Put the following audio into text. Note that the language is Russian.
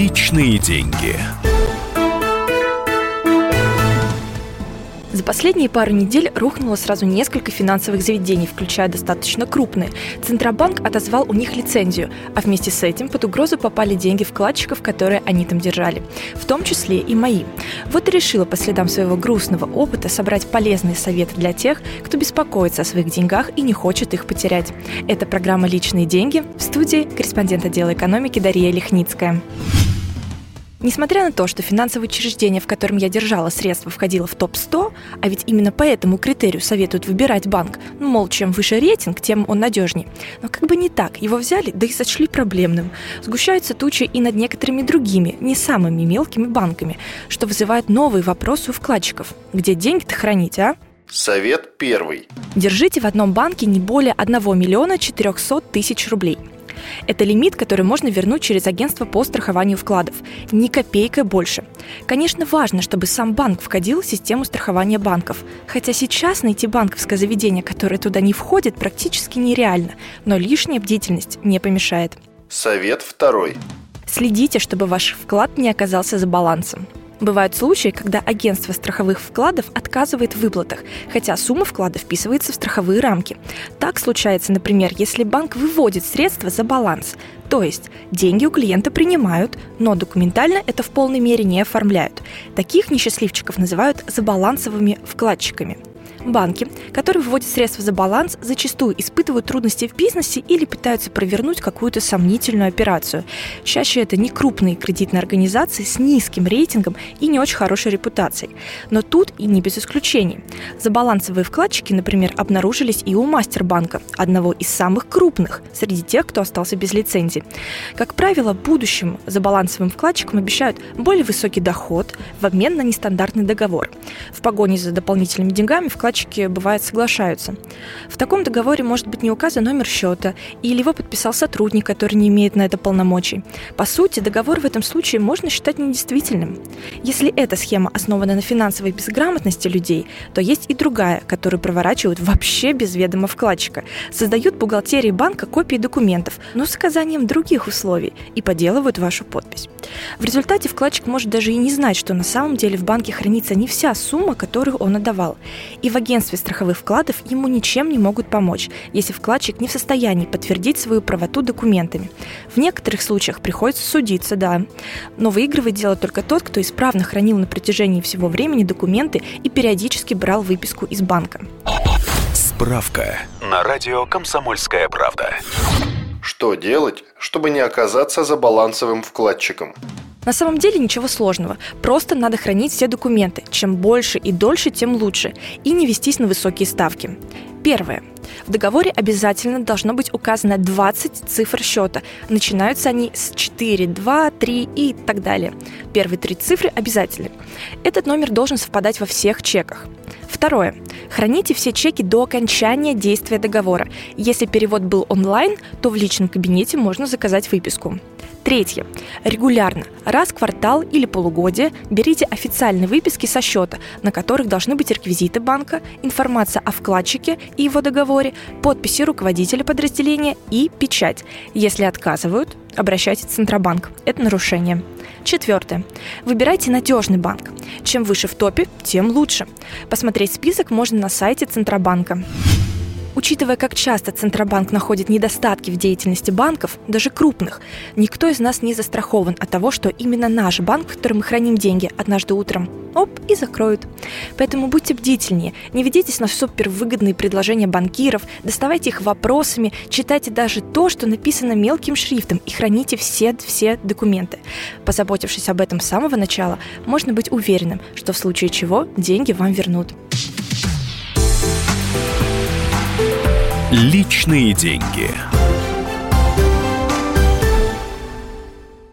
Личные деньги. За последние пару недель рухнуло сразу несколько финансовых заведений, включая достаточно крупные. Центробанк отозвал у них лицензию, а вместе с этим под угрозу попали деньги вкладчиков, которые они там держали, в том числе и мои. Вот и решила по следам своего грустного опыта собрать полезные советы для тех, кто беспокоится о своих деньгах и не хочет их потерять. Это программа «Личные деньги» в студии корреспондент отдела экономики Дарья Лихницкая. Несмотря на то, что финансовое учреждение, в котором я держала средства, входило в топ-100, а ведь именно по этому критерию советуют выбирать банк, ну, мол, чем выше рейтинг, тем он надежнее. Но как бы не так, его взяли, да и сочли проблемным. Сгущаются тучи и над некоторыми другими, не самыми мелкими банками, что вызывает новые вопросы у вкладчиков. Где деньги-то хранить, а? Совет первый. Держите в одном банке не более 1 миллиона 400 тысяч рублей – это лимит, который можно вернуть через агентство по страхованию вкладов. Ни копейка больше. Конечно, важно, чтобы сам банк входил в систему страхования банков. Хотя сейчас найти банковское заведение, которое туда не входит, практически нереально. Но лишняя бдительность не помешает. Совет второй. Следите, чтобы ваш вклад не оказался за балансом. Бывают случаи, когда агентство страховых вкладов отказывает в выплатах, хотя сумма вклада вписывается в страховые рамки. Так случается, например, если банк выводит средства за баланс, то есть деньги у клиента принимают, но документально это в полной мере не оформляют. Таких несчастливчиков называют забалансовыми вкладчиками – Банки, которые выводят средства за баланс, зачастую испытывают трудности в бизнесе или пытаются провернуть какую-то сомнительную операцию. Чаще это не крупные кредитные организации с низким рейтингом и не очень хорошей репутацией. Но тут и не без исключений. Забалансовые вкладчики, например, обнаружились и у Мастербанка, одного из самых крупных среди тех, кто остался без лицензии. Как правило, будущим забалансовым вкладчикам обещают более высокий доход в обмен на нестандартный договор. В погоне за дополнительными деньгами вкладчики вкладчики, бывает, соглашаются. В таком договоре может быть не указан номер счета, или его подписал сотрудник, который не имеет на это полномочий. По сути, договор в этом случае можно считать недействительным. Если эта схема основана на финансовой безграмотности людей, то есть и другая, которую проворачивают вообще без ведома вкладчика. Создают бухгалтерии банка копии документов, но с указанием других условий и поделывают вашу подпись. В результате вкладчик может даже и не знать, что на самом деле в банке хранится не вся сумма, которую он отдавал. И в агентстве страховых вкладов ему ничем не могут помочь, если вкладчик не в состоянии подтвердить свою правоту документами. В некоторых случаях приходится судиться, да. Но выигрывает дело только тот, кто исправно хранил на протяжении всего времени документы и периодически брал выписку из банка. Справка на радио «Комсомольская правда». Что делать, чтобы не оказаться за балансовым вкладчиком? На самом деле ничего сложного. Просто надо хранить все документы. Чем больше и дольше, тем лучше. И не вестись на высокие ставки. Первое. В договоре обязательно должно быть указано 20 цифр счета. Начинаются они с 4, 2, 3 и так далее. Первые три цифры обязательны. Этот номер должен совпадать во всех чеках. Второе. Храните все чеки до окончания действия договора. Если перевод был онлайн, то в личном кабинете можно заказать выписку. Третье. Регулярно, раз в квартал или полугодие, берите официальные выписки со счета, на которых должны быть реквизиты банка, информация о вкладчике и его договоре, подписи руководителя подразделения и печать. Если отказывают, обращайтесь в Центробанк. Это нарушение. Четвертое. Выбирайте надежный банк. Чем выше в топе, тем лучше. Посмотреть список можно на сайте Центробанка. Учитывая, как часто Центробанк находит недостатки в деятельности банков, даже крупных, никто из нас не застрахован от того, что именно наш банк, в котором мы храним деньги, однажды утром оп, и закроют. Поэтому будьте бдительнее, не ведитесь на супервыгодные предложения банкиров, доставайте их вопросами, читайте даже то, что написано мелким шрифтом и храните все-все документы. Позаботившись об этом с самого начала, можно быть уверенным, что в случае чего деньги вам вернут. Личные деньги.